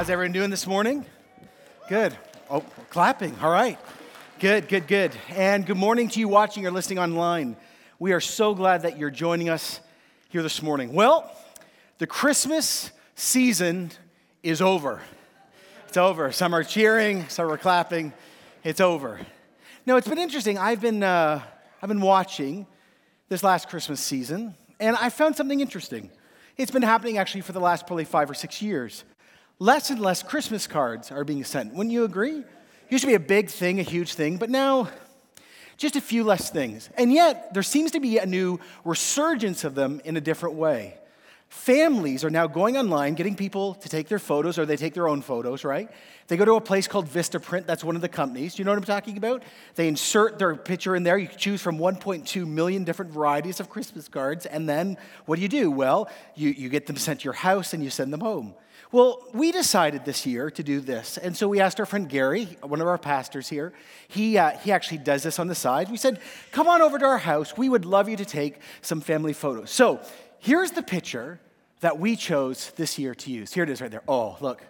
How's everyone doing this morning? Good. Oh, clapping. All right. Good, good, good. And good morning to you watching or listening online. We are so glad that you're joining us here this morning. Well, the Christmas season is over. It's over. Some are cheering, some are clapping. It's over. Now, it's been interesting. I've been, uh, I've been watching this last Christmas season, and I found something interesting. It's been happening actually for the last probably five or six years less and less Christmas cards are being sent. Wouldn't you agree? Used to be a big thing, a huge thing, but now just a few less things. And yet, there seems to be a new resurgence of them in a different way. Families are now going online, getting people to take their photos, or they take their own photos, right? They go to a place called Vistaprint, that's one of the companies. You know what I'm talking about? They insert their picture in there. You choose from 1.2 million different varieties of Christmas cards, and then what do you do? Well, you, you get them sent to your house and you send them home. Well, we decided this year to do this. And so we asked our friend Gary, one of our pastors here. He, uh, he actually does this on the side. We said, Come on over to our house. We would love you to take some family photos. So here's the picture that we chose this year to use. Here it is right there. Oh, look.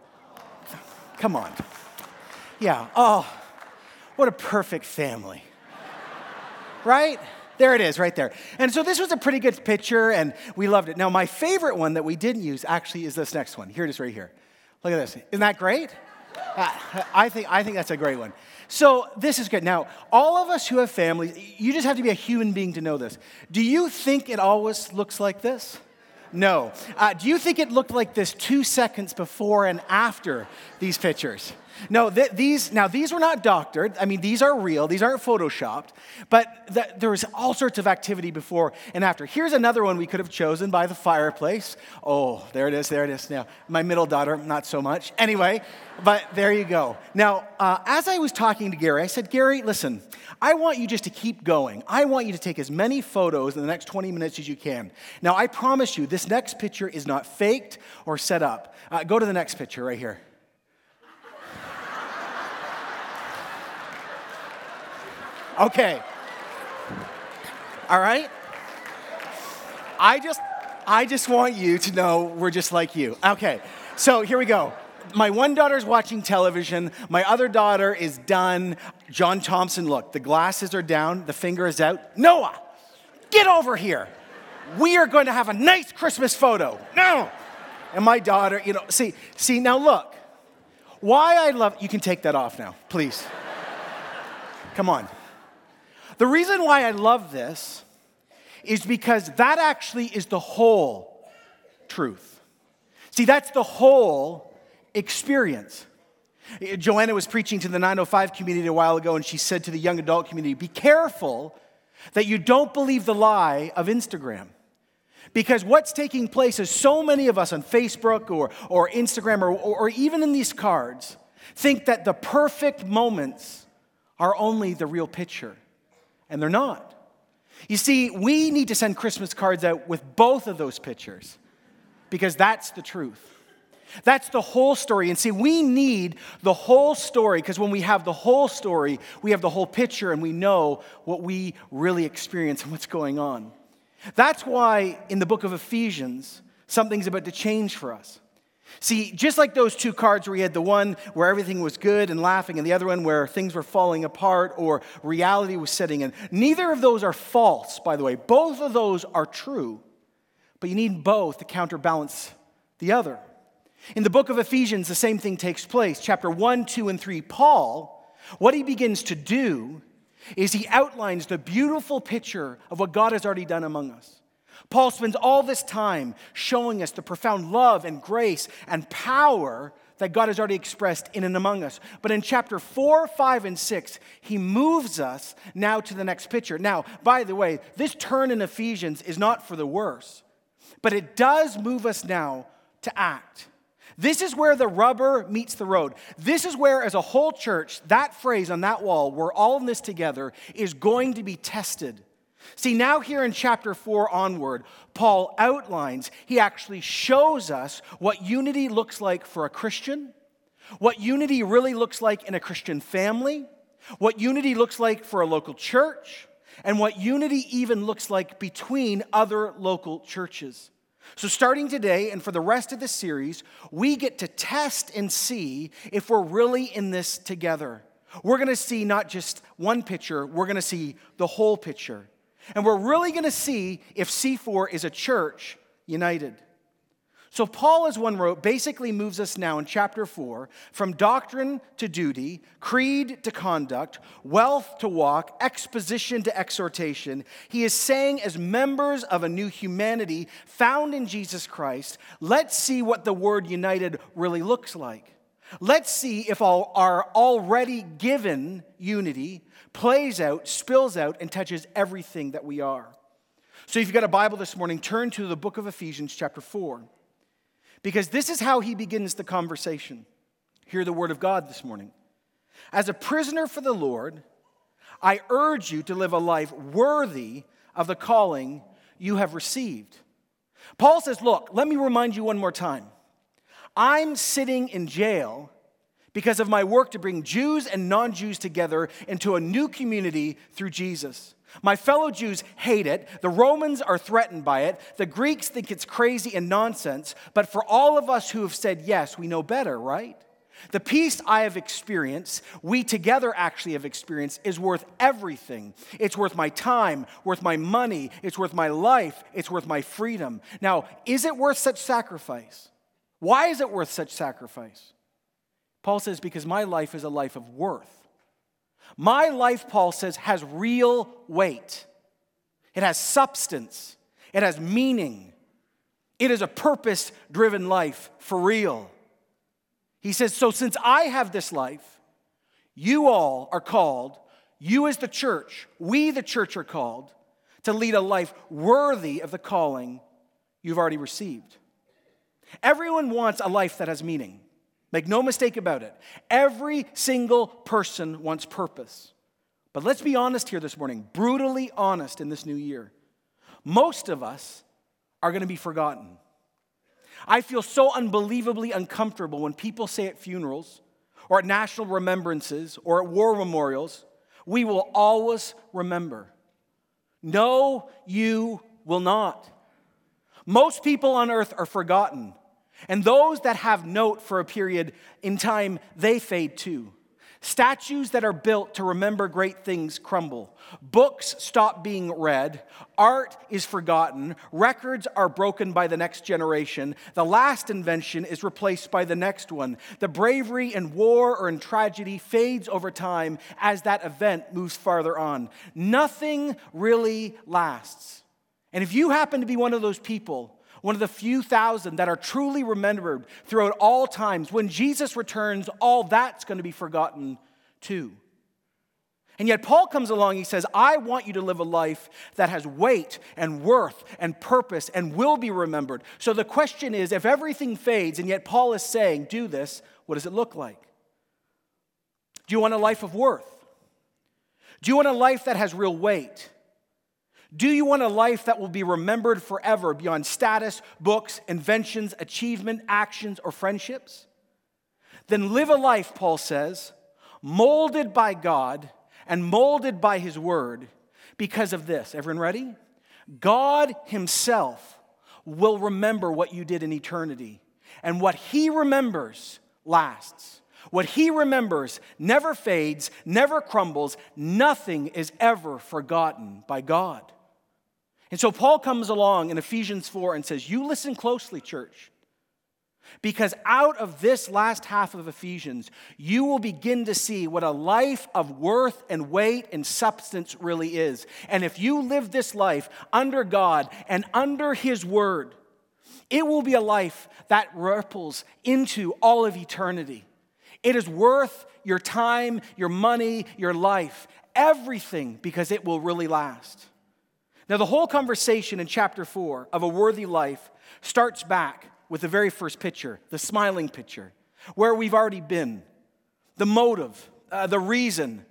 Come on. Yeah. Oh, what a perfect family. right? There it is, right there. And so this was a pretty good picture, and we loved it. Now, my favorite one that we didn't use actually is this next one. Here it is right here. Look at this. Isn't that great? Uh, I, think, I think that's a great one. So this is good. Now, all of us who have families, you just have to be a human being to know this. Do you think it always looks like this? No. Uh, do you think it looked like this two seconds before and after these pictures? No, th- these now these were not doctored. I mean, these are real. These aren't photoshopped. But th- there was all sorts of activity before and after. Here's another one we could have chosen by the fireplace. Oh, there it is. There it is. Now, my middle daughter, not so much. Anyway, but there you go. Now, uh, as I was talking to Gary, I said, Gary, listen, I want you just to keep going. I want you to take as many photos in the next 20 minutes as you can. Now, I promise you, this next picture is not faked or set up. Uh, go to the next picture right here. Okay. All right? I just I just want you to know we're just like you. Okay. So, here we go. My one daughter's watching television. My other daughter is done. John Thompson, look, the glasses are down, the finger is out. Noah, get over here. We are going to have a nice Christmas photo. No. And my daughter, you know, see, see, now look. Why I love, you can take that off now, please. Come on. The reason why I love this is because that actually is the whole truth. See, that's the whole experience. Joanna was preaching to the 905 community a while ago, and she said to the young adult community, Be careful that you don't believe the lie of Instagram. Because what's taking place is so many of us on Facebook or, or Instagram or, or even in these cards think that the perfect moments are only the real picture and they're not. You see, we need to send Christmas cards out with both of those pictures because that's the truth. That's the whole story. And see, we need the whole story because when we have the whole story, we have the whole picture and we know what we really experience and what's going on. That's why in the book of Ephesians, something's about to change for us. See, just like those two cards where you had the one where everything was good and laughing, and the other one where things were falling apart or reality was setting in, neither of those are false, by the way. Both of those are true, but you need both to counterbalance the other. In the book of Ephesians, the same thing takes place. Chapter 1, 2, and 3, Paul, what he begins to do is he outlines the beautiful picture of what God has already done among us. Paul spends all this time showing us the profound love and grace and power that God has already expressed in and among us. But in chapter 4, 5, and 6, he moves us now to the next picture. Now, by the way, this turn in Ephesians is not for the worse, but it does move us now to act. This is where the rubber meets the road. This is where, as a whole church, that phrase on that wall, we're all in this together, is going to be tested. See, now here in chapter 4 onward, Paul outlines, he actually shows us what unity looks like for a Christian, what unity really looks like in a Christian family, what unity looks like for a local church, and what unity even looks like between other local churches. So, starting today and for the rest of the series, we get to test and see if we're really in this together. We're gonna see not just one picture, we're gonna see the whole picture. And we're really gonna see if C4 is a church united. So, Paul, as one wrote, basically moves us now in chapter 4 from doctrine to duty, creed to conduct, wealth to walk, exposition to exhortation. He is saying, as members of a new humanity found in Jesus Christ, let's see what the word united really looks like. Let's see if our already given unity plays out, spills out, and touches everything that we are. So, if you've got a Bible this morning, turn to the book of Ephesians, chapter 4 because this is how he begins the conversation. Hear the word of God this morning. As a prisoner for the Lord, I urge you to live a life worthy of the calling you have received. Paul says, Look, let me remind you one more time. I'm sitting in jail because of my work to bring Jews and non Jews together into a new community through Jesus. My fellow Jews hate it. The Romans are threatened by it. The Greeks think it's crazy and nonsense. But for all of us who have said yes, we know better, right? The peace I have experienced, we together actually have experienced, is worth everything. It's worth my time, worth my money, it's worth my life, it's worth my freedom. Now, is it worth such sacrifice? Why is it worth such sacrifice? Paul says, because my life is a life of worth. My life, Paul says, has real weight. It has substance. It has meaning. It is a purpose driven life for real. He says, So since I have this life, you all are called, you as the church, we the church are called to lead a life worthy of the calling you've already received. Everyone wants a life that has meaning. Make no mistake about it. Every single person wants purpose. But let's be honest here this morning, brutally honest in this new year. Most of us are going to be forgotten. I feel so unbelievably uncomfortable when people say at funerals or at national remembrances or at war memorials, we will always remember. No, you will not. Most people on earth are forgotten. And those that have note for a period in time, they fade too. Statues that are built to remember great things crumble. Books stop being read. Art is forgotten. Records are broken by the next generation. The last invention is replaced by the next one. The bravery in war or in tragedy fades over time as that event moves farther on. Nothing really lasts. And if you happen to be one of those people, one of the few thousand that are truly remembered throughout all times. When Jesus returns, all that's going to be forgotten too. And yet, Paul comes along, he says, I want you to live a life that has weight and worth and purpose and will be remembered. So the question is if everything fades, and yet Paul is saying, do this, what does it look like? Do you want a life of worth? Do you want a life that has real weight? Do you want a life that will be remembered forever beyond status, books, inventions, achievement, actions, or friendships? Then live a life, Paul says, molded by God and molded by His Word because of this. Everyone ready? God Himself will remember what you did in eternity, and what He remembers lasts. What He remembers never fades, never crumbles, nothing is ever forgotten by God. And so Paul comes along in Ephesians 4 and says, You listen closely, church. Because out of this last half of Ephesians, you will begin to see what a life of worth and weight and substance really is. And if you live this life under God and under His Word, it will be a life that ripples into all of eternity. It is worth your time, your money, your life, everything, because it will really last. Now, the whole conversation in chapter four of a worthy life starts back with the very first picture, the smiling picture, where we've already been, the motive, uh, the reason,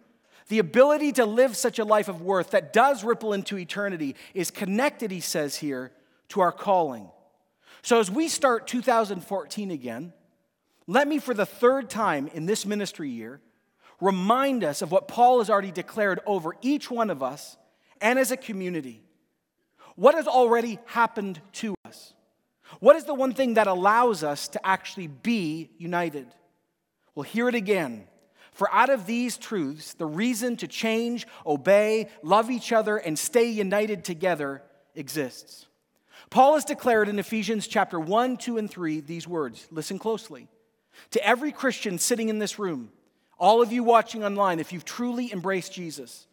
the ability to live such a life of worth that does ripple into eternity is connected, he says here, to our calling. So as we start 2014 again, let me, for the third time in this ministry year, remind us of what Paul has already declared over each one of us and as a community. What has already happened to us? What is the one thing that allows us to actually be united? Well, hear it again. For out of these truths, the reason to change, obey, love each other, and stay united together exists. Paul has declared in Ephesians chapter 1, 2, and 3 these words. Listen closely. To every Christian sitting in this room, all of you watching online, if you've truly embraced Jesus,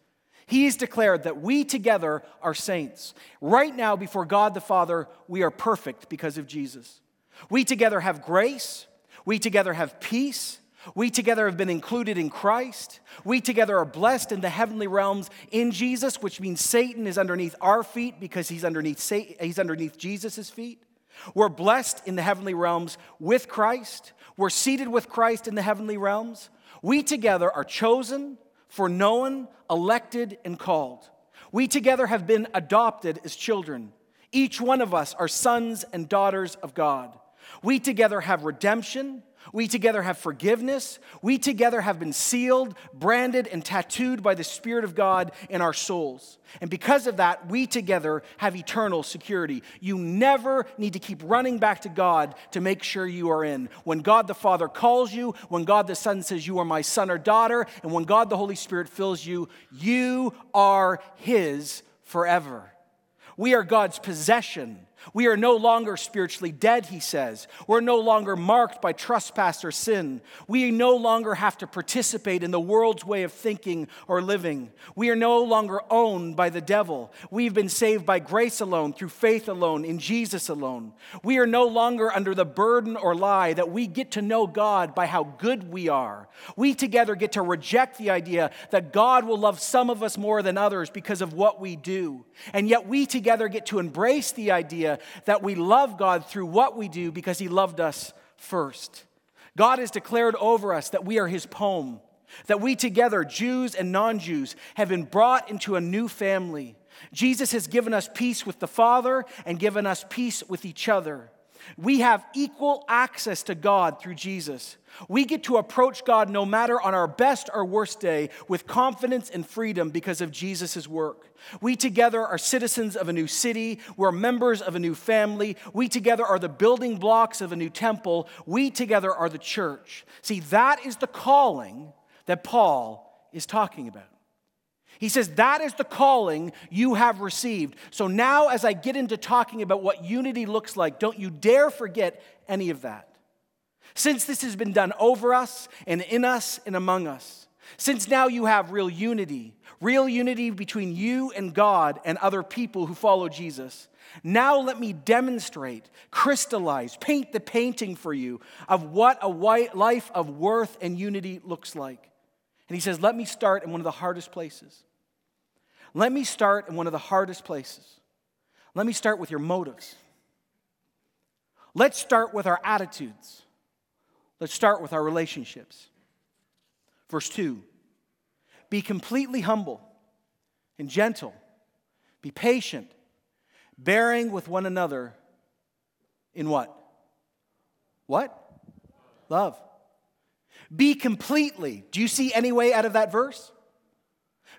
He's declared that we together are saints. Right now, before God the Father, we are perfect because of Jesus. We together have grace. We together have peace. We together have been included in Christ. We together are blessed in the heavenly realms in Jesus, which means Satan is underneath our feet because he's underneath, he's underneath Jesus' feet. We're blessed in the heavenly realms with Christ. We're seated with Christ in the heavenly realms. We together are chosen, foreknown, elected, and called. We together have been adopted as children. Each one of us are sons and daughters of God. We together have redemption. We together have forgiveness. We together have been sealed, branded, and tattooed by the Spirit of God in our souls. And because of that, we together have eternal security. You never need to keep running back to God to make sure you are in. When God the Father calls you, when God the Son says, You are my son or daughter, and when God the Holy Spirit fills you, you are His forever. We are God's possession. We are no longer spiritually dead, he says. We're no longer marked by trespass or sin. We no longer have to participate in the world's way of thinking or living. We are no longer owned by the devil. We've been saved by grace alone, through faith alone, in Jesus alone. We are no longer under the burden or lie that we get to know God by how good we are. We together get to reject the idea that God will love some of us more than others because of what we do. And yet we together get to embrace the idea that we love God through what we do because He loved us first. God has declared over us that we are His poem, that we together, Jews and non Jews, have been brought into a new family. Jesus has given us peace with the Father and given us peace with each other. We have equal access to God through Jesus. We get to approach God no matter on our best or worst day with confidence and freedom because of Jesus' work. We together are citizens of a new city. We're members of a new family. We together are the building blocks of a new temple. We together are the church. See, that is the calling that Paul is talking about. He says, That is the calling you have received. So now, as I get into talking about what unity looks like, don't you dare forget any of that. Since this has been done over us and in us and among us, since now you have real unity, real unity between you and God and other people who follow Jesus, now let me demonstrate, crystallize, paint the painting for you of what a life of worth and unity looks like. And he says, Let me start in one of the hardest places. Let me start in one of the hardest places. Let me start with your motives. Let's start with our attitudes. Let's start with our relationships. Verse 2 Be completely humble and gentle, be patient, bearing with one another in what? What? Love. Be completely. Do you see any way out of that verse?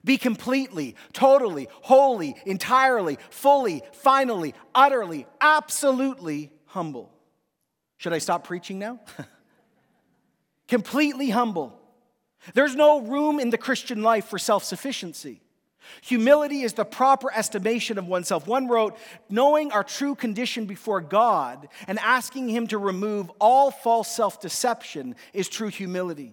Be completely, totally, wholly, entirely, fully, finally, utterly, absolutely humble. Should I stop preaching now? completely humble. There's no room in the Christian life for self sufficiency. Humility is the proper estimation of oneself. One wrote, knowing our true condition before God and asking Him to remove all false self deception is true humility.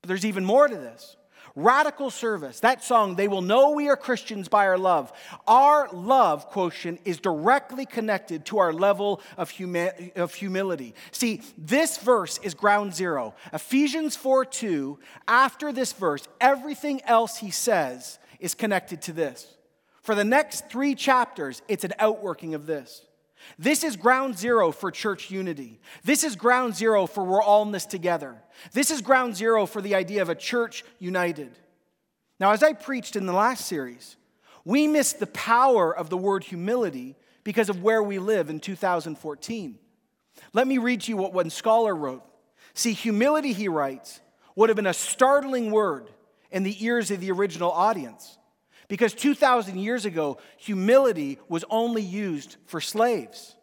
But there's even more to this. Radical service, that song, they will know we are Christians by our love. Our love quotient is directly connected to our level of, humi- of humility. See, this verse is ground zero. Ephesians 4 2, after this verse, everything else he says is connected to this. For the next three chapters, it's an outworking of this. This is ground zero for church unity. This is ground zero for we're all in this together. This is ground zero for the idea of a church united. Now, as I preached in the last series, we missed the power of the word humility because of where we live in 2014. Let me read to you what one scholar wrote. See, humility, he writes, would have been a startling word in the ears of the original audience. Because 2,000 years ago, humility was only used for slaves.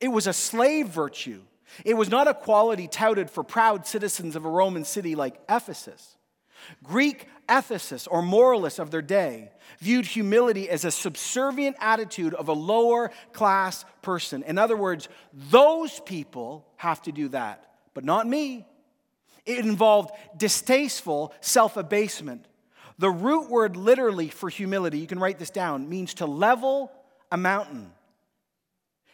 It was a slave virtue. It was not a quality touted for proud citizens of a Roman city like Ephesus. Greek ethicists or moralists of their day viewed humility as a subservient attitude of a lower class person. In other words, those people have to do that, but not me. It involved distasteful self abasement. The root word literally for humility, you can write this down, means to level a mountain.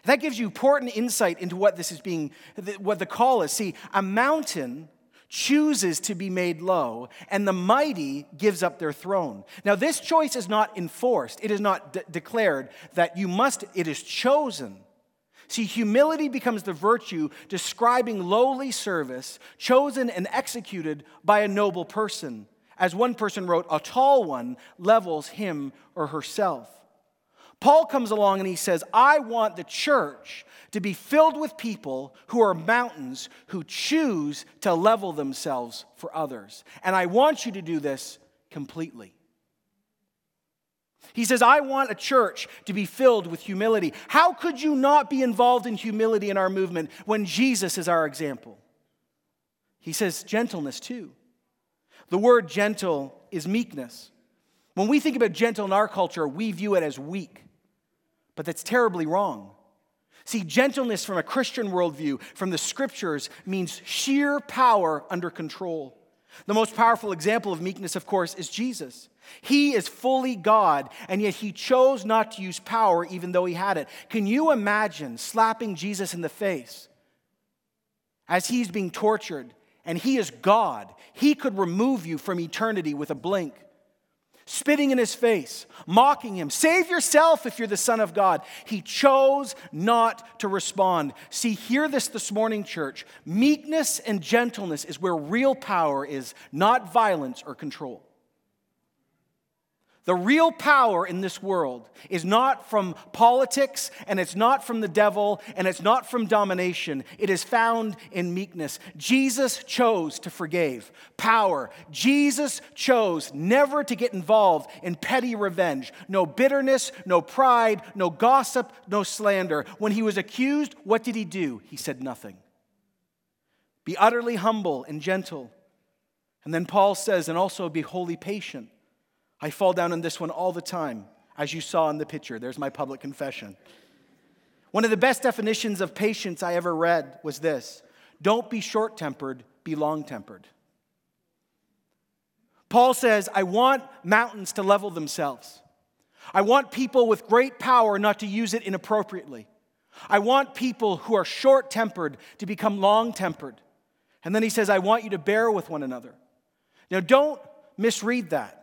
That gives you important insight into what this is being, what the call is. See, a mountain chooses to be made low, and the mighty gives up their throne. Now, this choice is not enforced, it is not de- declared that you must, it is chosen. See, humility becomes the virtue describing lowly service, chosen and executed by a noble person. As one person wrote, a tall one levels him or herself. Paul comes along and he says, I want the church to be filled with people who are mountains who choose to level themselves for others. And I want you to do this completely. He says, I want a church to be filled with humility. How could you not be involved in humility in our movement when Jesus is our example? He says, gentleness too. The word gentle is meekness. When we think about gentle in our culture, we view it as weak, but that's terribly wrong. See, gentleness from a Christian worldview, from the scriptures, means sheer power under control. The most powerful example of meekness, of course, is Jesus. He is fully God, and yet he chose not to use power even though he had it. Can you imagine slapping Jesus in the face as he's being tortured and he is God? He could remove you from eternity with a blink spitting in his face, mocking him. Save yourself if you're the Son of God. He chose not to respond. See, hear this this morning, church. Meekness and gentleness is where real power is, not violence or control. The real power in this world is not from politics, and it's not from the devil, and it's not from domination. It is found in meekness. Jesus chose to forgive. Power. Jesus chose never to get involved in petty revenge. No bitterness, no pride, no gossip, no slander. When he was accused, what did he do? He said nothing. Be utterly humble and gentle. And then Paul says, and also be wholly patient. I fall down on this one all the time, as you saw in the picture. There's my public confession. One of the best definitions of patience I ever read was this don't be short tempered, be long tempered. Paul says, I want mountains to level themselves. I want people with great power not to use it inappropriately. I want people who are short tempered to become long tempered. And then he says, I want you to bear with one another. Now, don't misread that.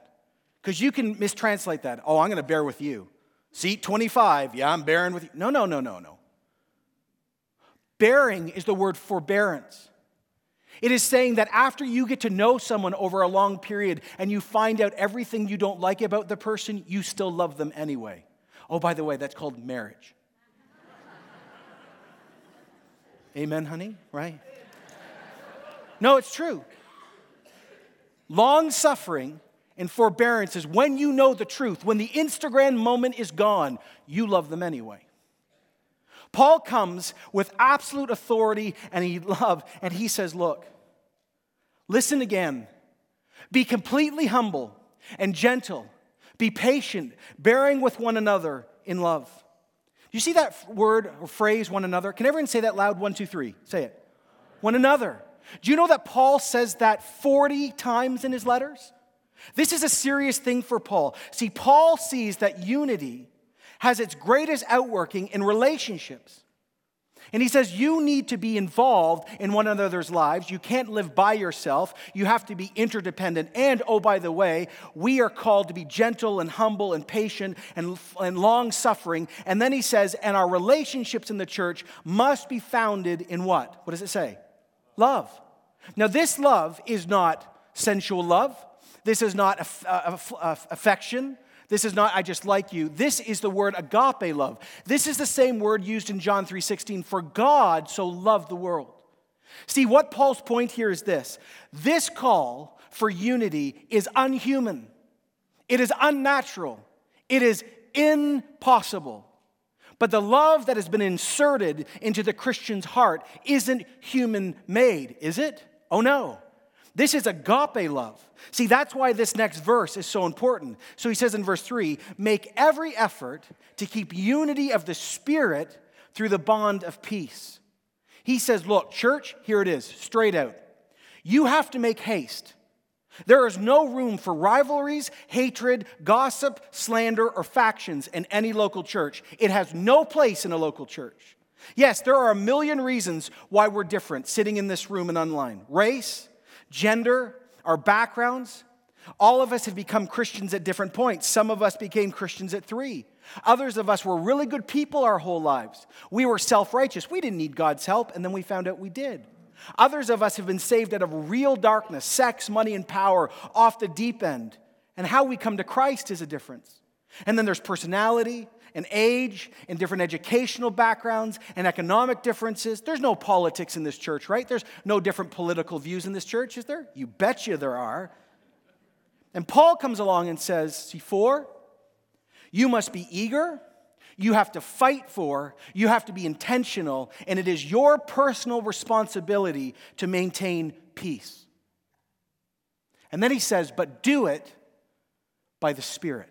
Because you can mistranslate that. Oh, I'm going to bear with you. Seat 25, yeah, I'm bearing with you. No, no, no, no, no. Bearing is the word forbearance. It is saying that after you get to know someone over a long period and you find out everything you don't like about the person, you still love them anyway. Oh, by the way, that's called marriage. Amen, honey? Right? No, it's true. Long suffering and forbearance is when you know the truth, when the Instagram moment is gone, you love them anyway. Paul comes with absolute authority and he love, and he says, Look, listen again. Be completely humble and gentle. Be patient, bearing with one another in love. Do you see that word or phrase, one another? Can everyone say that loud? One, two, three. Say it. One another. Do you know that Paul says that 40 times in his letters? This is a serious thing for Paul. See, Paul sees that unity has its greatest outworking in relationships. And he says, You need to be involved in one another's lives. You can't live by yourself. You have to be interdependent. And, oh, by the way, we are called to be gentle and humble and patient and, and long suffering. And then he says, And our relationships in the church must be founded in what? What does it say? Love. Now, this love is not sensual love, this is not aff- uh, aff- aff- affection. This is not I just like you. This is the word agape love. This is the same word used in John 3:16 for God so loved the world. See, what Paul's point here is this. This call for unity is unhuman. It is unnatural. It is impossible. But the love that has been inserted into the Christian's heart isn't human made, is it? Oh no. This is agape love. See, that's why this next verse is so important. So he says in verse 3 make every effort to keep unity of the Spirit through the bond of peace. He says, Look, church, here it is, straight out. You have to make haste. There is no room for rivalries, hatred, gossip, slander, or factions in any local church. It has no place in a local church. Yes, there are a million reasons why we're different sitting in this room and online race, gender, our backgrounds. All of us have become Christians at different points. Some of us became Christians at three. Others of us were really good people our whole lives. We were self righteous. We didn't need God's help, and then we found out we did. Others of us have been saved out of real darkness, sex, money, and power, off the deep end. And how we come to Christ is a difference. And then there's personality and age and different educational backgrounds and economic differences. There's no politics in this church, right? There's no different political views in this church, is there? You betcha there are. And Paul comes along and says, See, four, you must be eager, you have to fight for, you have to be intentional, and it is your personal responsibility to maintain peace. And then he says, But do it by the Spirit.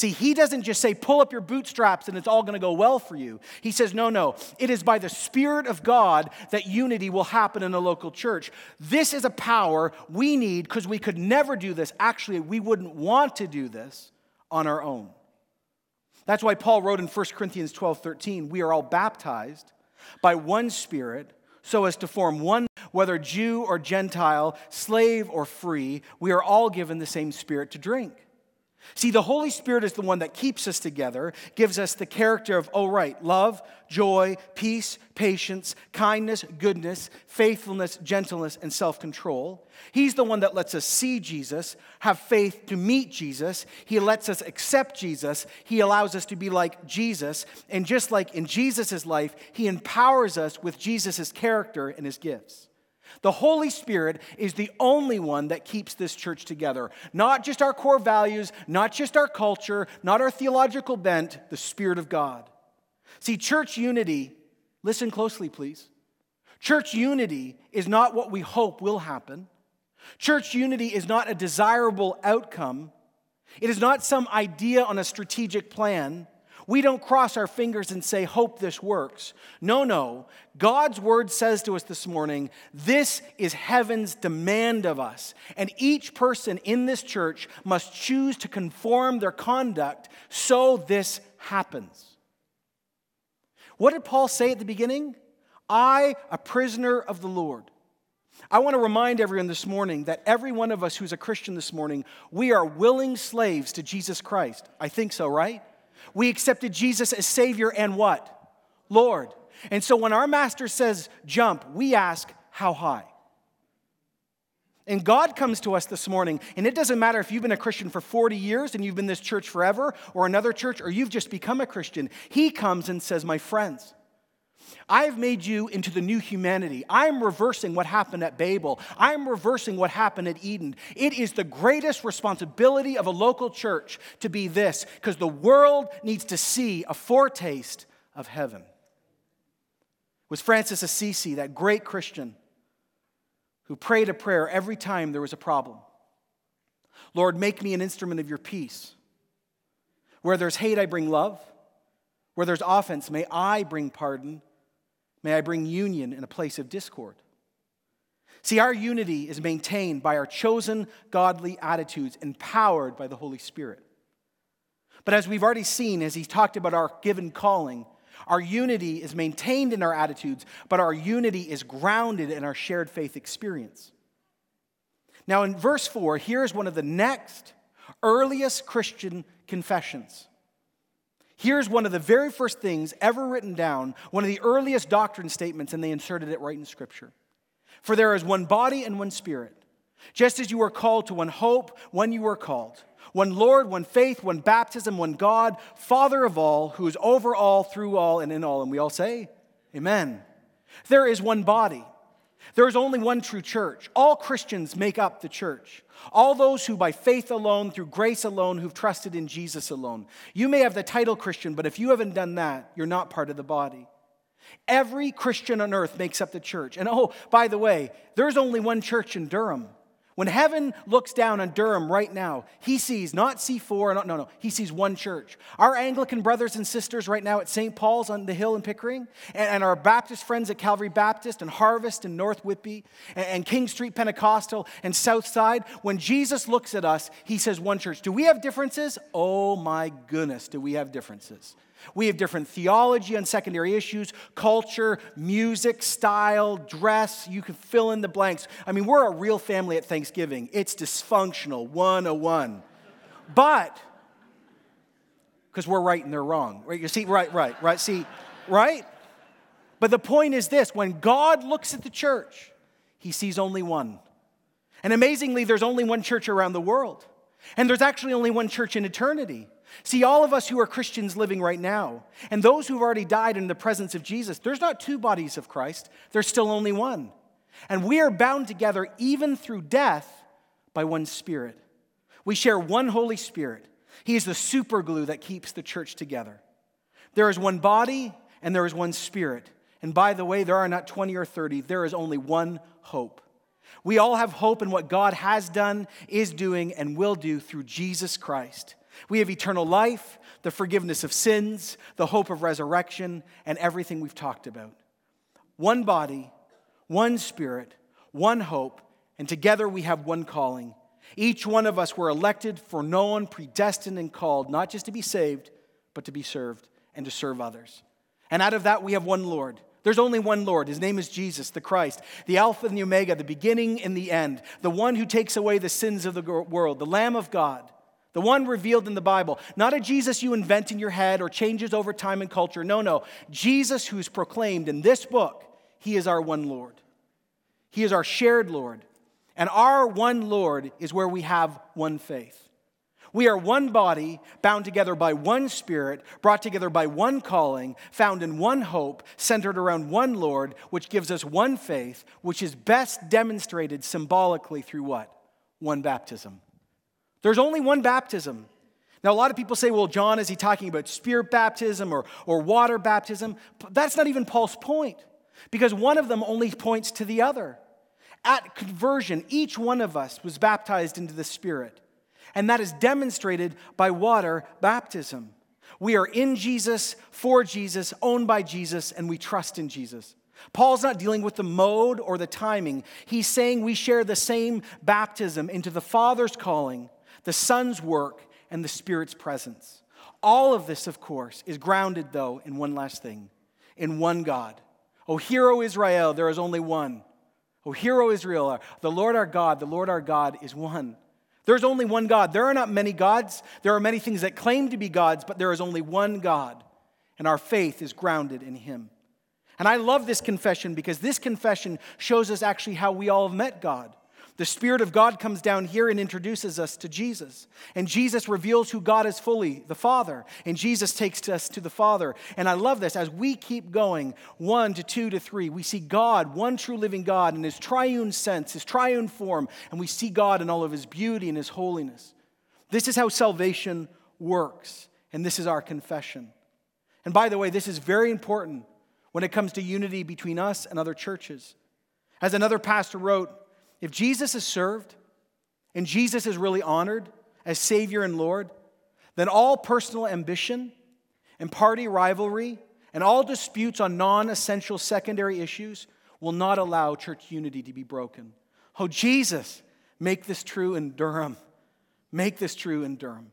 See, he doesn't just say, pull up your bootstraps and it's all going to go well for you. He says, no, no. It is by the Spirit of God that unity will happen in a local church. This is a power we need because we could never do this. Actually, we wouldn't want to do this on our own. That's why Paul wrote in 1 Corinthians 12 13, we are all baptized by one Spirit so as to form one, whether Jew or Gentile, slave or free, we are all given the same Spirit to drink. See, the Holy Spirit is the one that keeps us together, gives us the character of, oh, right, love, joy, peace, patience, kindness, goodness, faithfulness, gentleness, and self control. He's the one that lets us see Jesus, have faith to meet Jesus. He lets us accept Jesus. He allows us to be like Jesus. And just like in Jesus' life, He empowers us with Jesus' character and His gifts. The Holy Spirit is the only one that keeps this church together. Not just our core values, not just our culture, not our theological bent, the Spirit of God. See, church unity, listen closely, please. Church unity is not what we hope will happen. Church unity is not a desirable outcome. It is not some idea on a strategic plan. We don't cross our fingers and say, Hope this works. No, no. God's word says to us this morning, This is heaven's demand of us. And each person in this church must choose to conform their conduct so this happens. What did Paul say at the beginning? I, a prisoner of the Lord. I want to remind everyone this morning that every one of us who's a Christian this morning, we are willing slaves to Jesus Christ. I think so, right? We accepted Jesus as Savior and what? Lord. And so when our master says jump, we ask, how high? And God comes to us this morning, and it doesn't matter if you've been a Christian for 40 years and you've been this church forever, or another church, or you've just become a Christian. He comes and says, My friends, I have made you into the new humanity. I am reversing what happened at Babel. I am reversing what happened at Eden. It is the greatest responsibility of a local church to be this, because the world needs to see a foretaste of heaven. It was Francis Assisi, that great Christian, who prayed a prayer every time there was a problem Lord, make me an instrument of your peace. Where there's hate, I bring love. Where there's offense, may I bring pardon. May I bring union in a place of discord. See, our unity is maintained by our chosen godly attitudes, empowered by the Holy Spirit. But as we've already seen, as he talked about our given calling, Our unity is maintained in our attitudes, but our unity is grounded in our shared faith experience. Now, in verse 4, here's one of the next earliest Christian confessions. Here's one of the very first things ever written down, one of the earliest doctrine statements, and they inserted it right in Scripture. For there is one body and one spirit, just as you were called to one hope when you were called one Lord, one faith, one baptism, one God, Father of all, who is over all, through all, and in all. And we all say, Amen. There is one body. There is only one true church. All Christians make up the church. All those who, by faith alone, through grace alone, who've trusted in Jesus alone. You may have the title Christian, but if you haven't done that, you're not part of the body. Every Christian on earth makes up the church. And oh, by the way, there's only one church in Durham. When heaven looks down on Durham right now, he sees not C4, not, no, no, he sees one church. Our Anglican brothers and sisters right now at St. Paul's on the Hill in Pickering, and, and our Baptist friends at Calvary Baptist and Harvest and North Whitby and, and King Street Pentecostal and Southside, when Jesus looks at us, he says one church. Do we have differences? Oh my goodness, do we have differences? We have different theology on secondary issues, culture, music, style, dress. You can fill in the blanks. I mean, we're a real family at Thanksgiving. It's dysfunctional 101. But, because we're right and they're wrong. Right? You see, right, right, right. See, right? But the point is this when God looks at the church, he sees only one. And amazingly, there's only one church around the world. And there's actually only one church in eternity. See, all of us who are Christians living right now, and those who've already died in the presence of Jesus, there's not two bodies of Christ, there's still only one. And we are bound together even through death by one Spirit. We share one Holy Spirit. He is the super glue that keeps the church together. There is one body and there is one Spirit. And by the way, there are not 20 or 30, there is only one hope. We all have hope in what God has done, is doing, and will do through Jesus Christ. We have eternal life, the forgiveness of sins, the hope of resurrection, and everything we've talked about. One body, one spirit, one hope, and together we have one calling. Each one of us were elected, foreknown, predestined, and called, not just to be saved, but to be served and to serve others. And out of that, we have one Lord. There's only one Lord. His name is Jesus, the Christ, the Alpha and the Omega, the beginning and the end, the one who takes away the sins of the world, the Lamb of God the one revealed in the Bible. Not a Jesus you invent in your head or changes over time and culture. No, no. Jesus who's proclaimed in this book, he is our one Lord. He is our shared Lord. And our one Lord is where we have one faith. We are one body, bound together by one spirit, brought together by one calling, found in one hope, centered around one Lord, which gives us one faith, which is best demonstrated symbolically through what? One baptism. There's only one baptism. Now, a lot of people say, well, John, is he talking about spirit baptism or, or water baptism? That's not even Paul's point, because one of them only points to the other. At conversion, each one of us was baptized into the Spirit, and that is demonstrated by water baptism. We are in Jesus, for Jesus, owned by Jesus, and we trust in Jesus. Paul's not dealing with the mode or the timing. He's saying we share the same baptism into the Father's calling the Son's work, and the Spirit's presence. All of this, of course, is grounded, though, in one last thing in one God. O hero Israel, there is only one. O hero Israel, the Lord our God, the Lord our God is one. There's only one God. There are not many gods. There are many things that claim to be gods, but there is only one God, and our faith is grounded in Him. And I love this confession because this confession shows us actually how we all have met God. The Spirit of God comes down here and introduces us to Jesus. And Jesus reveals who God is fully, the Father. And Jesus takes us to the Father. And I love this. As we keep going, one to two to three, we see God, one true living God, in his triune sense, his triune form. And we see God in all of his beauty and his holiness. This is how salvation works. And this is our confession. And by the way, this is very important when it comes to unity between us and other churches. As another pastor wrote, if Jesus is served and Jesus is really honored as Savior and Lord, then all personal ambition and party rivalry and all disputes on non essential secondary issues will not allow church unity to be broken. Oh, Jesus, make this true in Durham. Make this true in Durham.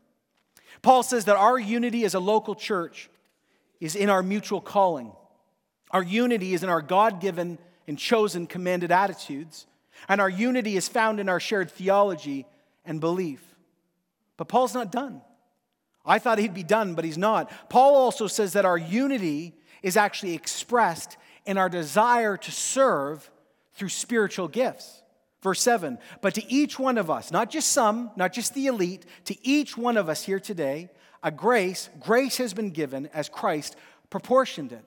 Paul says that our unity as a local church is in our mutual calling. Our unity is in our God given and chosen commanded attitudes. And our unity is found in our shared theology and belief. But Paul's not done. I thought he'd be done, but he's not. Paul also says that our unity is actually expressed in our desire to serve through spiritual gifts. Verse 7 But to each one of us, not just some, not just the elite, to each one of us here today, a grace, grace has been given as Christ proportioned it.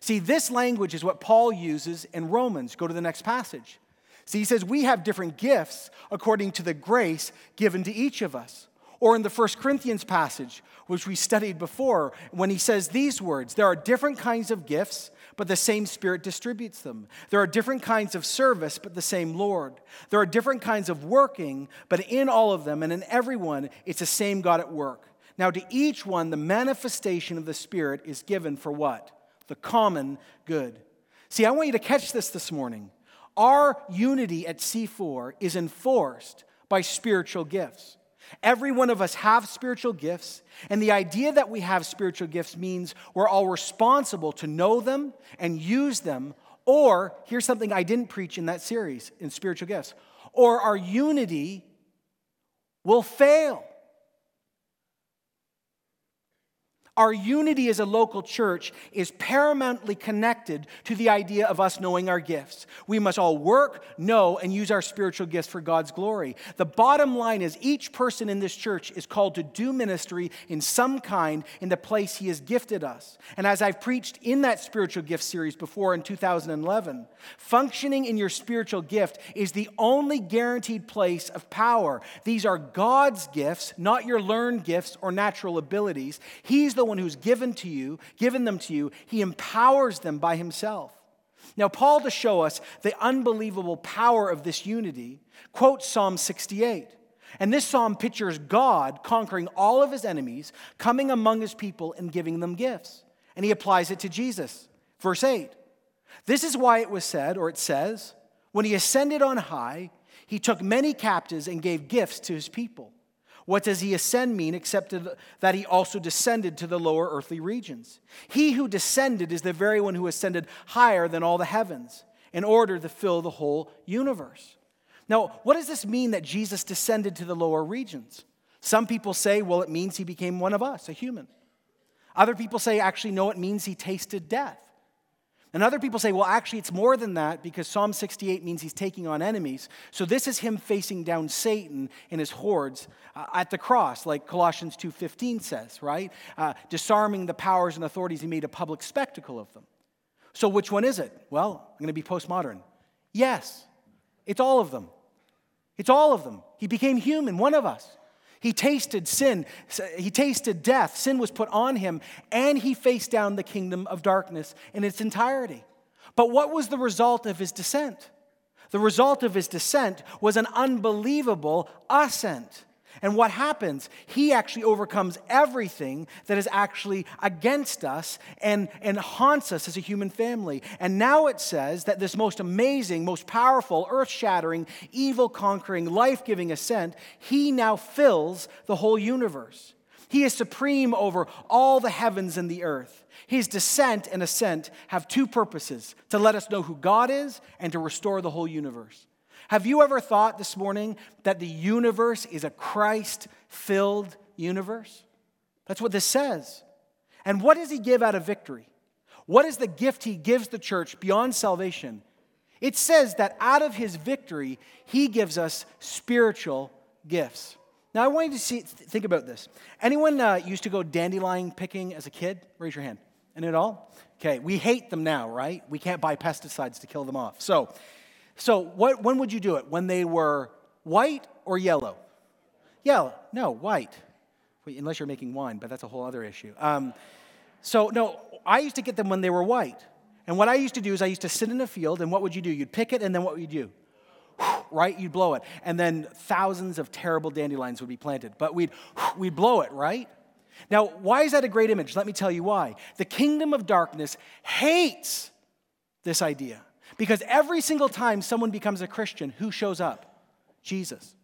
See, this language is what Paul uses in Romans. Go to the next passage. See, he says, We have different gifts according to the grace given to each of us. Or in the First Corinthians passage, which we studied before, when he says these words There are different kinds of gifts, but the same Spirit distributes them. There are different kinds of service, but the same Lord. There are different kinds of working, but in all of them and in everyone, it's the same God at work. Now, to each one, the manifestation of the Spirit is given for what? The common good. See, I want you to catch this this morning. Our unity at C4 is enforced by spiritual gifts. Every one of us have spiritual gifts, and the idea that we have spiritual gifts means we're all responsible to know them and use them. Or, here's something I didn't preach in that series in spiritual gifts, or our unity will fail. Our unity as a local church is paramountly connected to the idea of us knowing our gifts. We must all work, know, and use our spiritual gifts for God's glory. The bottom line is each person in this church is called to do ministry in some kind in the place He has gifted us. And as I've preached in that spiritual gift series before in 2011, functioning in your spiritual gift is the only guaranteed place of power. These are God's gifts, not your learned gifts or natural abilities. He's the the one who's given to you, given them to you, he empowers them by himself. Now, Paul, to show us the unbelievable power of this unity, quotes Psalm 68. And this psalm pictures God conquering all of his enemies, coming among his people, and giving them gifts. And he applies it to Jesus. Verse 8 This is why it was said, or it says, when he ascended on high, he took many captives and gave gifts to his people. What does he ascend mean except that he also descended to the lower earthly regions? He who descended is the very one who ascended higher than all the heavens in order to fill the whole universe. Now, what does this mean that Jesus descended to the lower regions? Some people say, well, it means he became one of us, a human. Other people say, actually, no, it means he tasted death. And other people say, well, actually, it's more than that because Psalm 68 means he's taking on enemies. So this is him facing down Satan and his hordes uh, at the cross, like Colossians 2.15 says, right? Uh, disarming the powers and authorities, he made a public spectacle of them. So which one is it? Well, I'm going to be postmodern. Yes, it's all of them. It's all of them. He became human, one of us. He tasted sin, he tasted death. Sin was put on him, and he faced down the kingdom of darkness in its entirety. But what was the result of his descent? The result of his descent was an unbelievable ascent. And what happens? He actually overcomes everything that is actually against us and, and haunts us as a human family. And now it says that this most amazing, most powerful, earth shattering, evil conquering, life giving ascent, he now fills the whole universe. He is supreme over all the heavens and the earth. His descent and ascent have two purposes to let us know who God is and to restore the whole universe. Have you ever thought this morning that the universe is a Christ filled universe? That's what this says. And what does he give out of victory? What is the gift he gives the church beyond salvation? It says that out of his victory, he gives us spiritual gifts. Now, I want you to see, think about this. Anyone uh, used to go dandelion picking as a kid? Raise your hand. Any at all? Okay, we hate them now, right? We can't buy pesticides to kill them off. So, so, what, when would you do it? When they were white or yellow? Yellow. No, white. Unless you're making wine, but that's a whole other issue. Um, so, no, I used to get them when they were white. And what I used to do is I used to sit in a field, and what would you do? You'd pick it, and then what would you do? Right? You'd blow it. And then thousands of terrible dandelions would be planted. But we'd, we'd blow it, right? Now, why is that a great image? Let me tell you why. The kingdom of darkness hates this idea. Because every single time someone becomes a Christian, who shows up? Jesus.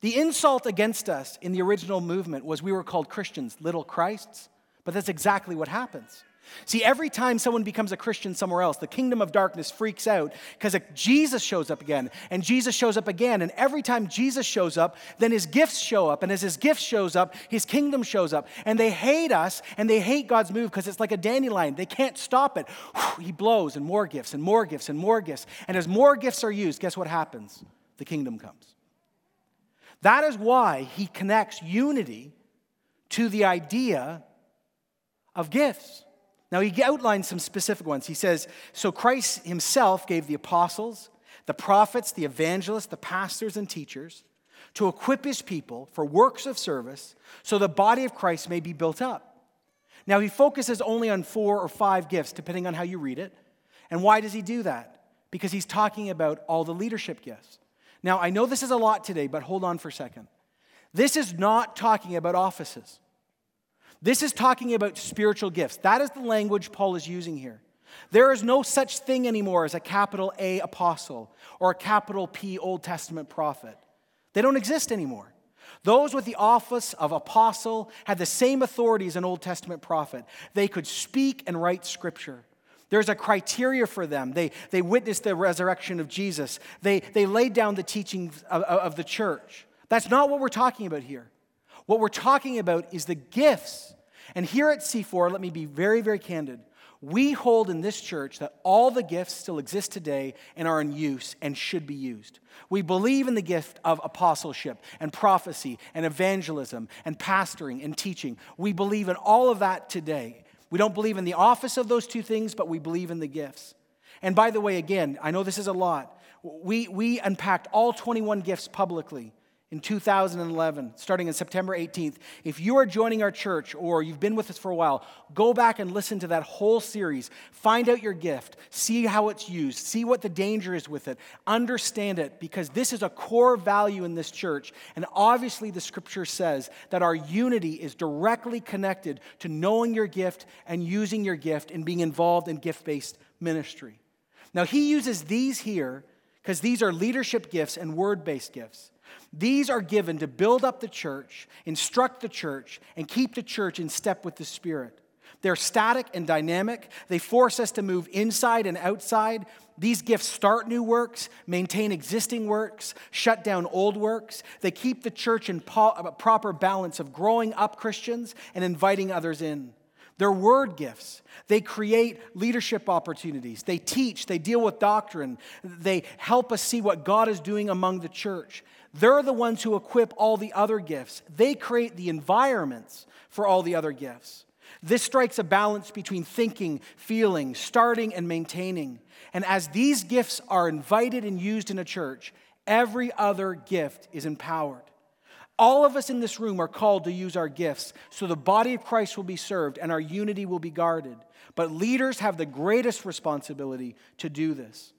The insult against us in the original movement was we were called Christians, little Christs, but that's exactly what happens. See, every time someone becomes a Christian somewhere else, the kingdom of darkness freaks out because Jesus shows up again, and Jesus shows up again, and every time Jesus shows up, then his gifts show up, and as his gifts shows up, his kingdom shows up, and they hate us, and they hate God's move because it's like a dandelion. They can't stop it. He blows, and more gifts, and more gifts, and more gifts, and as more gifts are used, guess what happens? The kingdom comes. That is why he connects unity to the idea of gifts. Now, he outlines some specific ones. He says, So Christ himself gave the apostles, the prophets, the evangelists, the pastors, and teachers to equip his people for works of service so the body of Christ may be built up. Now, he focuses only on four or five gifts, depending on how you read it. And why does he do that? Because he's talking about all the leadership gifts. Now, I know this is a lot today, but hold on for a second. This is not talking about offices. This is talking about spiritual gifts. That is the language Paul is using here. There is no such thing anymore as a capital A apostle or a capital P Old Testament prophet. They don't exist anymore. Those with the office of apostle had the same authority as an Old Testament prophet. They could speak and write scripture. There's a criteria for them. They, they witnessed the resurrection of Jesus, they, they laid down the teachings of, of the church. That's not what we're talking about here. What we're talking about is the gifts. And here at C4, let me be very, very candid. We hold in this church that all the gifts still exist today and are in use and should be used. We believe in the gift of apostleship and prophecy and evangelism and pastoring and teaching. We believe in all of that today. We don't believe in the office of those two things, but we believe in the gifts. And by the way, again, I know this is a lot. We, we unpacked all 21 gifts publicly in 2011, starting on September 18th. If you are joining our church or you've been with us for a while, go back and listen to that whole series. Find out your gift, see how it's used, see what the danger is with it, understand it, because this is a core value in this church. And obviously, the scripture says that our unity is directly connected to knowing your gift and using your gift and being involved in gift based ministry. Now, he uses these here because these are leadership gifts and word based gifts. These are given to build up the church, instruct the church, and keep the church in step with the Spirit. They're static and dynamic. They force us to move inside and outside. These gifts start new works, maintain existing works, shut down old works. They keep the church in po- proper balance of growing up Christians and inviting others in. They're word gifts. They create leadership opportunities. They teach. They deal with doctrine. They help us see what God is doing among the church. They're the ones who equip all the other gifts. They create the environments for all the other gifts. This strikes a balance between thinking, feeling, starting, and maintaining. And as these gifts are invited and used in a church, every other gift is empowered. All of us in this room are called to use our gifts so the body of Christ will be served and our unity will be guarded. But leaders have the greatest responsibility to do this.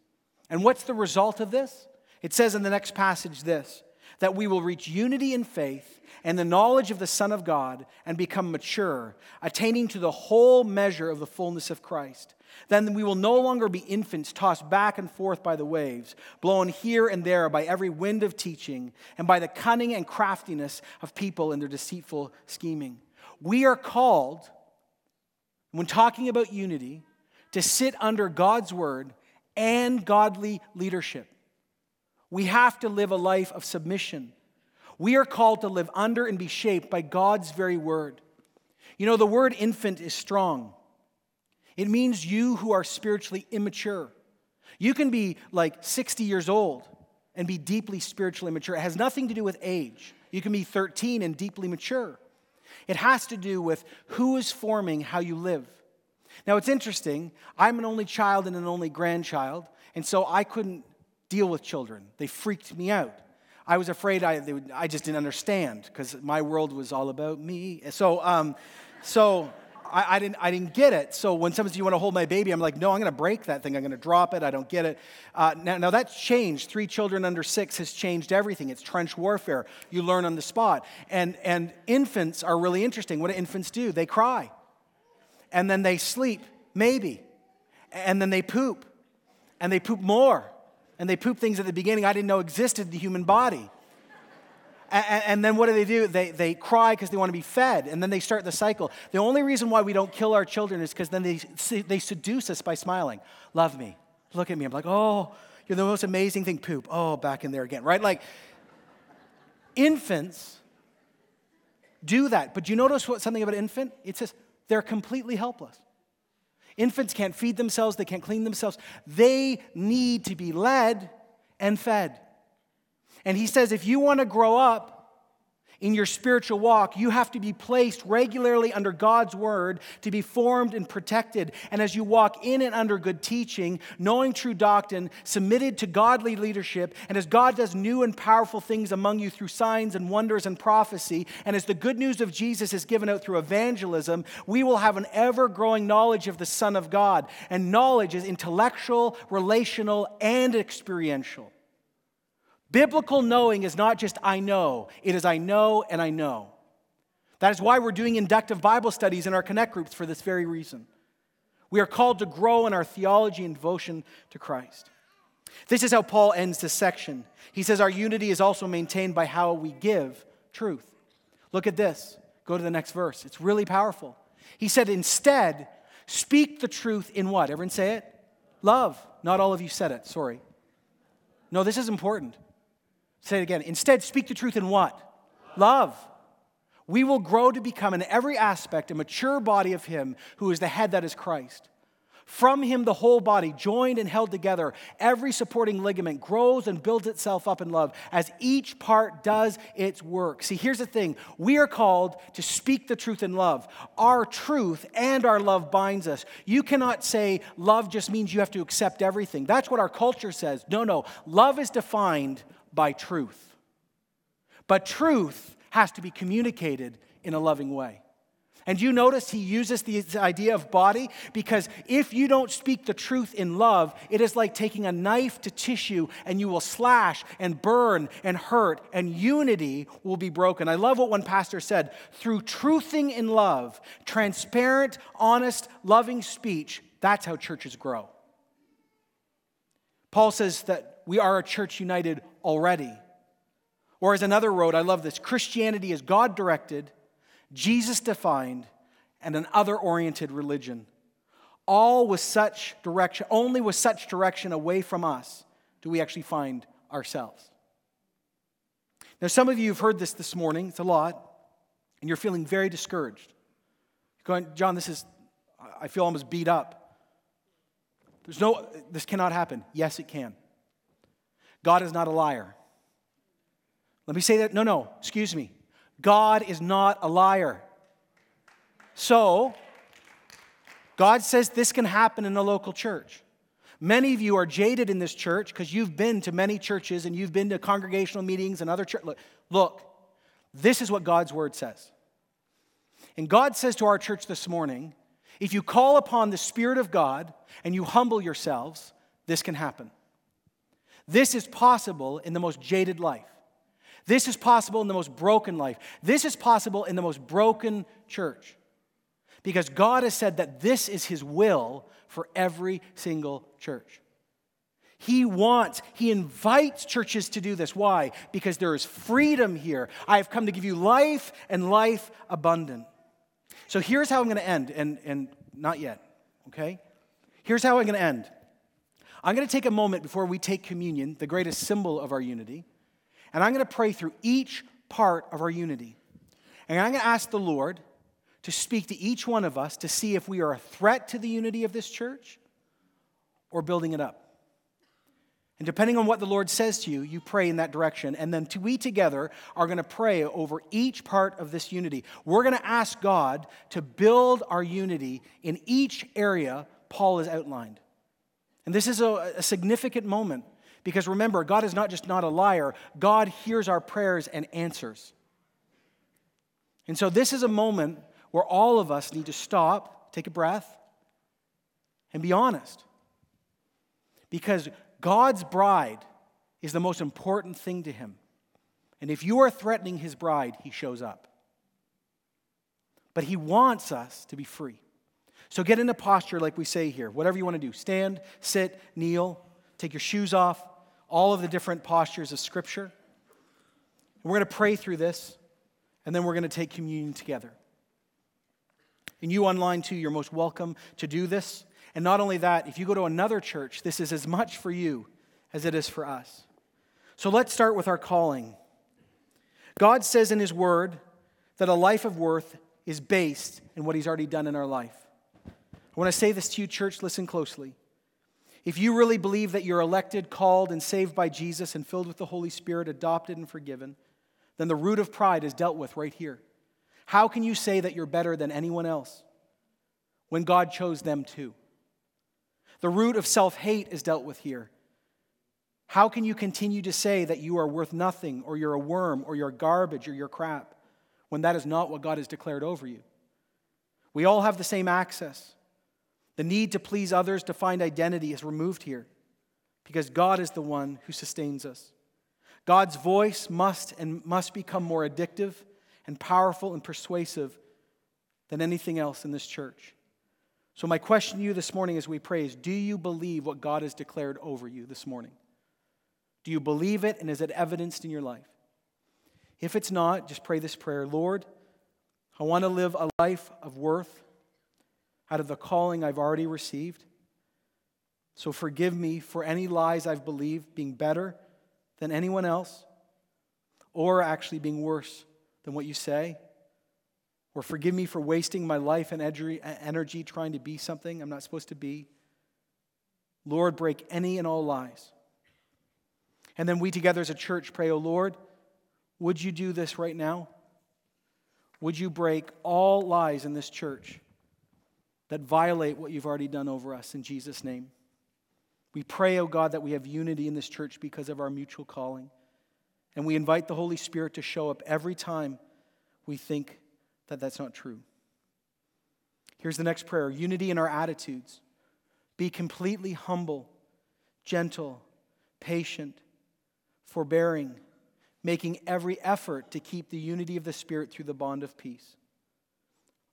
And what's the result of this? It says in the next passage this that we will reach unity in faith and the knowledge of the Son of God and become mature, attaining to the whole measure of the fullness of Christ. Then we will no longer be infants tossed back and forth by the waves, blown here and there by every wind of teaching, and by the cunning and craftiness of people in their deceitful scheming. We are called, when talking about unity, to sit under God's word and godly leadership. We have to live a life of submission. We are called to live under and be shaped by God's very word. You know, the word infant is strong. It means you who are spiritually immature. You can be like 60 years old and be deeply spiritually mature. It has nothing to do with age. You can be 13 and deeply mature. It has to do with who is forming how you live. Now, it's interesting. I'm an only child and an only grandchild, and so I couldn't deal with children. They freaked me out. I was afraid I, would, I just didn't understand because my world was all about me. So, um, so I, I, didn't, I didn't get it. So when someone says, You want to hold my baby? I'm like, No, I'm going to break that thing. I'm going to drop it. I don't get it. Uh, now, now, that's changed. Three children under six has changed everything. It's trench warfare. You learn on the spot. And, and infants are really interesting. What do infants do? They cry. And then they sleep, maybe. And then they poop. And they poop more and they poop things at the beginning I didn't know existed in the human body. And, and then what do they do? They, they cry because they want to be fed, and then they start the cycle. The only reason why we don't kill our children is because then they, they seduce us by smiling. Love me. Look at me. I'm like, oh, you're the most amazing thing. Poop. Oh, back in there again, right? Like, infants do that. But do you notice what, something about infant? It says they're completely helpless. Infants can't feed themselves, they can't clean themselves. They need to be led and fed. And he says, if you want to grow up in your spiritual walk, you have to be placed regularly under God's word to be formed and protected. And as you walk in and under good teaching, knowing true doctrine, submitted to godly leadership, and as God does new and powerful things among you through signs and wonders and prophecy, and as the good news of Jesus is given out through evangelism, we will have an ever growing knowledge of the Son of God. And knowledge is intellectual, relational, and experiential. Biblical knowing is not just I know, it is I know and I know. That is why we're doing inductive Bible studies in our connect groups for this very reason. We are called to grow in our theology and devotion to Christ. This is how Paul ends this section. He says, Our unity is also maintained by how we give truth. Look at this. Go to the next verse. It's really powerful. He said, Instead, speak the truth in what? Everyone say it? Love. Not all of you said it, sorry. No, this is important. Say it again. Instead, speak the truth in what? Love. We will grow to become, in every aspect, a mature body of Him who is the head that is Christ. From Him, the whole body, joined and held together, every supporting ligament grows and builds itself up in love as each part does its work. See, here's the thing we are called to speak the truth in love. Our truth and our love binds us. You cannot say love just means you have to accept everything. That's what our culture says. No, no. Love is defined by truth. But truth has to be communicated in a loving way. And you notice he uses the idea of body because if you don't speak the truth in love, it is like taking a knife to tissue and you will slash and burn and hurt, and unity will be broken. I love what one pastor said through truthing in love, transparent, honest, loving speech, that's how churches grow. Paul says that we are a church united already. Or as another wrote, I love this Christianity is God directed, Jesus defined, and an other oriented religion. All with such direction, only with such direction away from us do we actually find ourselves. Now, some of you have heard this this morning, it's a lot, and you're feeling very discouraged. You're going, John, this is, I feel almost beat up. There's no, this cannot happen. Yes, it can. God is not a liar. Let me say that. No, no, excuse me. God is not a liar. So, God says this can happen in a local church. Many of you are jaded in this church because you've been to many churches and you've been to congregational meetings and other church. Look, look, this is what God's word says. And God says to our church this morning if you call upon the Spirit of God and you humble yourselves, this can happen. This is possible in the most jaded life. This is possible in the most broken life. This is possible in the most broken church. Because God has said that this is His will for every single church. He wants, He invites churches to do this. Why? Because there is freedom here. I have come to give you life and life abundant. So here's how I'm going to end, and, and not yet, okay? Here's how I'm going to end. I'm going to take a moment before we take communion, the greatest symbol of our unity, and I'm going to pray through each part of our unity. And I'm going to ask the Lord to speak to each one of us to see if we are a threat to the unity of this church or building it up. And depending on what the Lord says to you, you pray in that direction. And then we together are going to pray over each part of this unity. We're going to ask God to build our unity in each area Paul has outlined. And this is a, a significant moment because remember, God is not just not a liar, God hears our prayers and answers. And so this is a moment where all of us need to stop, take a breath, and be honest. Because God's bride is the most important thing to him. And if you are threatening his bride, he shows up. But he wants us to be free. So get in a posture like we say here, whatever you want to do stand, sit, kneel, take your shoes off, all of the different postures of Scripture. we're going to pray through this, and then we're going to take communion together. And you online too, you're most welcome to do this. And not only that, if you go to another church, this is as much for you as it is for us. So let's start with our calling. God says in His Word that a life of worth is based in what He's already done in our life. I want to say this to you, church, listen closely. If you really believe that you're elected, called, and saved by Jesus and filled with the Holy Spirit, adopted and forgiven, then the root of pride is dealt with right here. How can you say that you're better than anyone else when God chose them too? The root of self hate is dealt with here. How can you continue to say that you are worth nothing, or you're a worm, or you're garbage, or you're crap, when that is not what God has declared over you? We all have the same access. The need to please others to find identity is removed here because God is the one who sustains us. God's voice must and must become more addictive and powerful and persuasive than anything else in this church. So, my question to you this morning as we pray is Do you believe what God has declared over you this morning? Do you believe it and is it evidenced in your life? If it's not, just pray this prayer Lord, I want to live a life of worth out of the calling I've already received. So forgive me for any lies I've believed being better than anyone else or actually being worse than what you say. Or forgive me for wasting my life and energy trying to be something I'm not supposed to be. Lord, break any and all lies. And then we together as a church pray, Oh Lord, would you do this right now? Would you break all lies in this church that violate what you've already done over us in Jesus' name? We pray, oh God, that we have unity in this church because of our mutual calling. And we invite the Holy Spirit to show up every time we think that that's not true. Here's the next prayer unity in our attitudes. Be completely humble, gentle, patient, forbearing, making every effort to keep the unity of the Spirit through the bond of peace.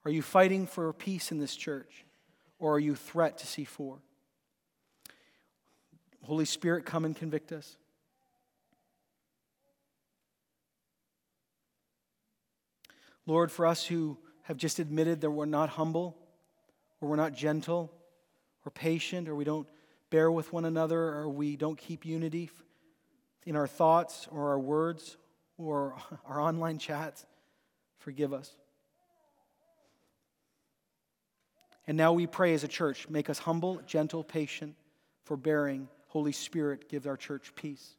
Are you fighting for peace in this church, or are you threat to C4? Holy Spirit, come and convict us. Lord, for us who have just admitted that we're not humble, or we're not gentle, or patient, or we don't bear with one another, or we don't keep unity in our thoughts, or our words, or our online chats, forgive us. And now we pray as a church make us humble, gentle, patient, forbearing. Holy Spirit, give our church peace.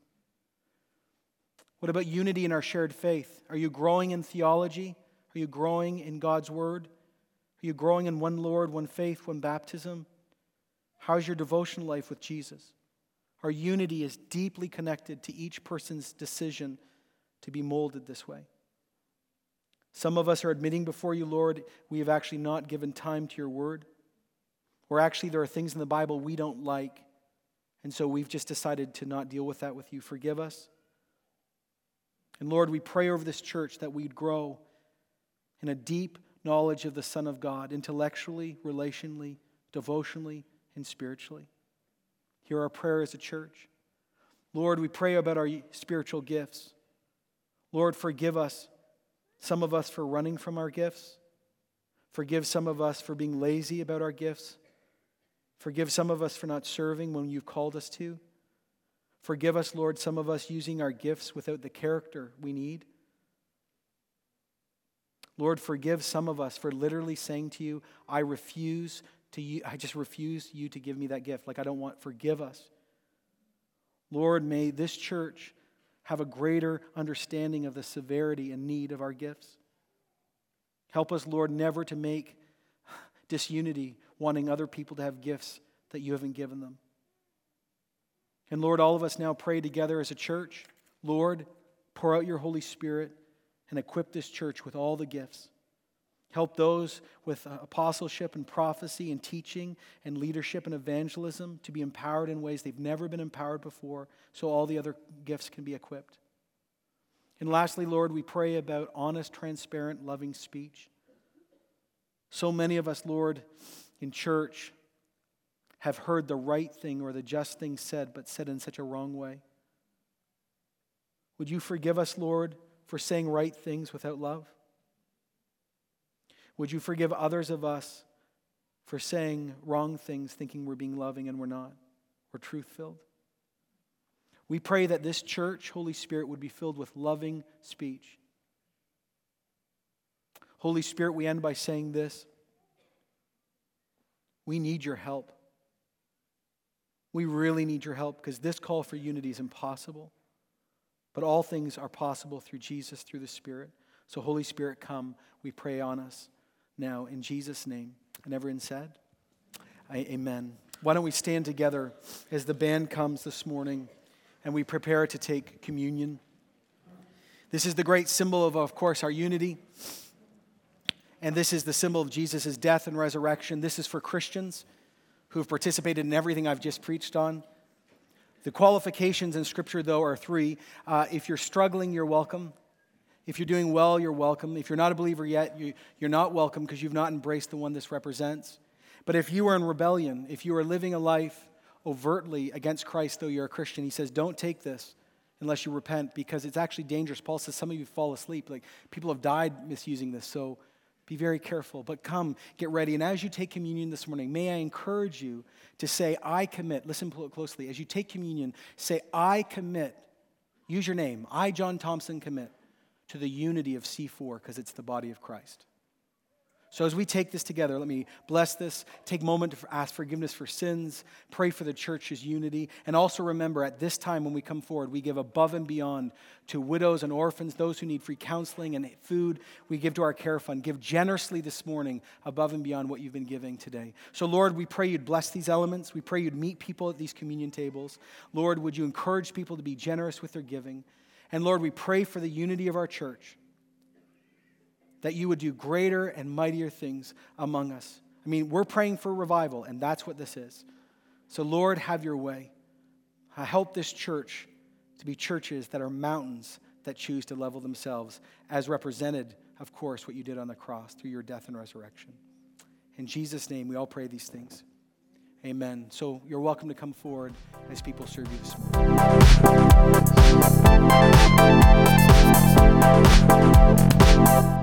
What about unity in our shared faith? Are you growing in theology? Are you growing in God's word? Are you growing in one Lord, one faith, one baptism? How's your devotion life with Jesus? Our unity is deeply connected to each person's decision to be molded this way. Some of us are admitting before you, Lord, we have actually not given time to your word. Or actually, there are things in the Bible we don't like, and so we've just decided to not deal with that with you. Forgive us. And Lord, we pray over this church that we'd grow in a deep knowledge of the Son of God, intellectually, relationally, devotionally, and spiritually. Hear our prayer as a church. Lord, we pray about our spiritual gifts. Lord, forgive us, some of us for running from our gifts. Forgive some of us for being lazy about our gifts. Forgive some of us for not serving when you've called us to. Forgive us, Lord, some of us using our gifts without the character we need. Lord, forgive some of us for literally saying to you, I refuse to you, I just refuse you to give me that gift. Like I don't want, forgive us. Lord, may this church have a greater understanding of the severity and need of our gifts. Help us, Lord, never to make disunity, wanting other people to have gifts that you haven't given them. And Lord, all of us now pray together as a church. Lord, pour out your Holy Spirit and equip this church with all the gifts. Help those with uh, apostleship and prophecy and teaching and leadership and evangelism to be empowered in ways they've never been empowered before so all the other gifts can be equipped. And lastly, Lord, we pray about honest, transparent, loving speech. So many of us, Lord, in church have heard the right thing or the just thing said, but said in such a wrong way. Would you forgive us, Lord, for saying right things without love? Would you forgive others of us for saying wrong things, thinking we're being loving and we're not? We're truth filled? We pray that this church, Holy Spirit, would be filled with loving speech. Holy Spirit, we end by saying this. We need your help. We really need your help because this call for unity is impossible. But all things are possible through Jesus, through the Spirit. So, Holy Spirit, come, we pray on us now in Jesus' name. And everyone said, Amen. Why don't we stand together as the band comes this morning and we prepare to take communion? This is the great symbol of, of course, our unity. And this is the symbol of Jesus' death and resurrection. This is for Christians who have participated in everything I've just preached on. The qualifications in Scripture, though, are three. Uh, if you're struggling, you're welcome. If you're doing well, you're welcome. If you're not a believer yet, you, you're not welcome because you've not embraced the one this represents. But if you are in rebellion, if you are living a life overtly against Christ, though you're a Christian, he says, don't take this unless you repent because it's actually dangerous. Paul says some of you fall asleep. Like people have died misusing this. So be very careful, but come, get ready. And as you take communion this morning, may I encourage you to say, I commit. Listen closely. As you take communion, say, I commit. Use your name. I, John Thompson, commit to the unity of C4 because it's the body of Christ. So, as we take this together, let me bless this, take a moment to ask forgiveness for sins, pray for the church's unity, and also remember at this time when we come forward, we give above and beyond to widows and orphans, those who need free counseling and food. We give to our care fund. Give generously this morning above and beyond what you've been giving today. So, Lord, we pray you'd bless these elements. We pray you'd meet people at these communion tables. Lord, would you encourage people to be generous with their giving? And Lord, we pray for the unity of our church that you would do greater and mightier things among us. I mean, we're praying for revival, and that's what this is. So, Lord, have your way. Uh, help this church to be churches that are mountains that choose to level themselves, as represented, of course, what you did on the cross through your death and resurrection. In Jesus' name, we all pray these things. Amen. So you're welcome to come forward as people serve you this morning.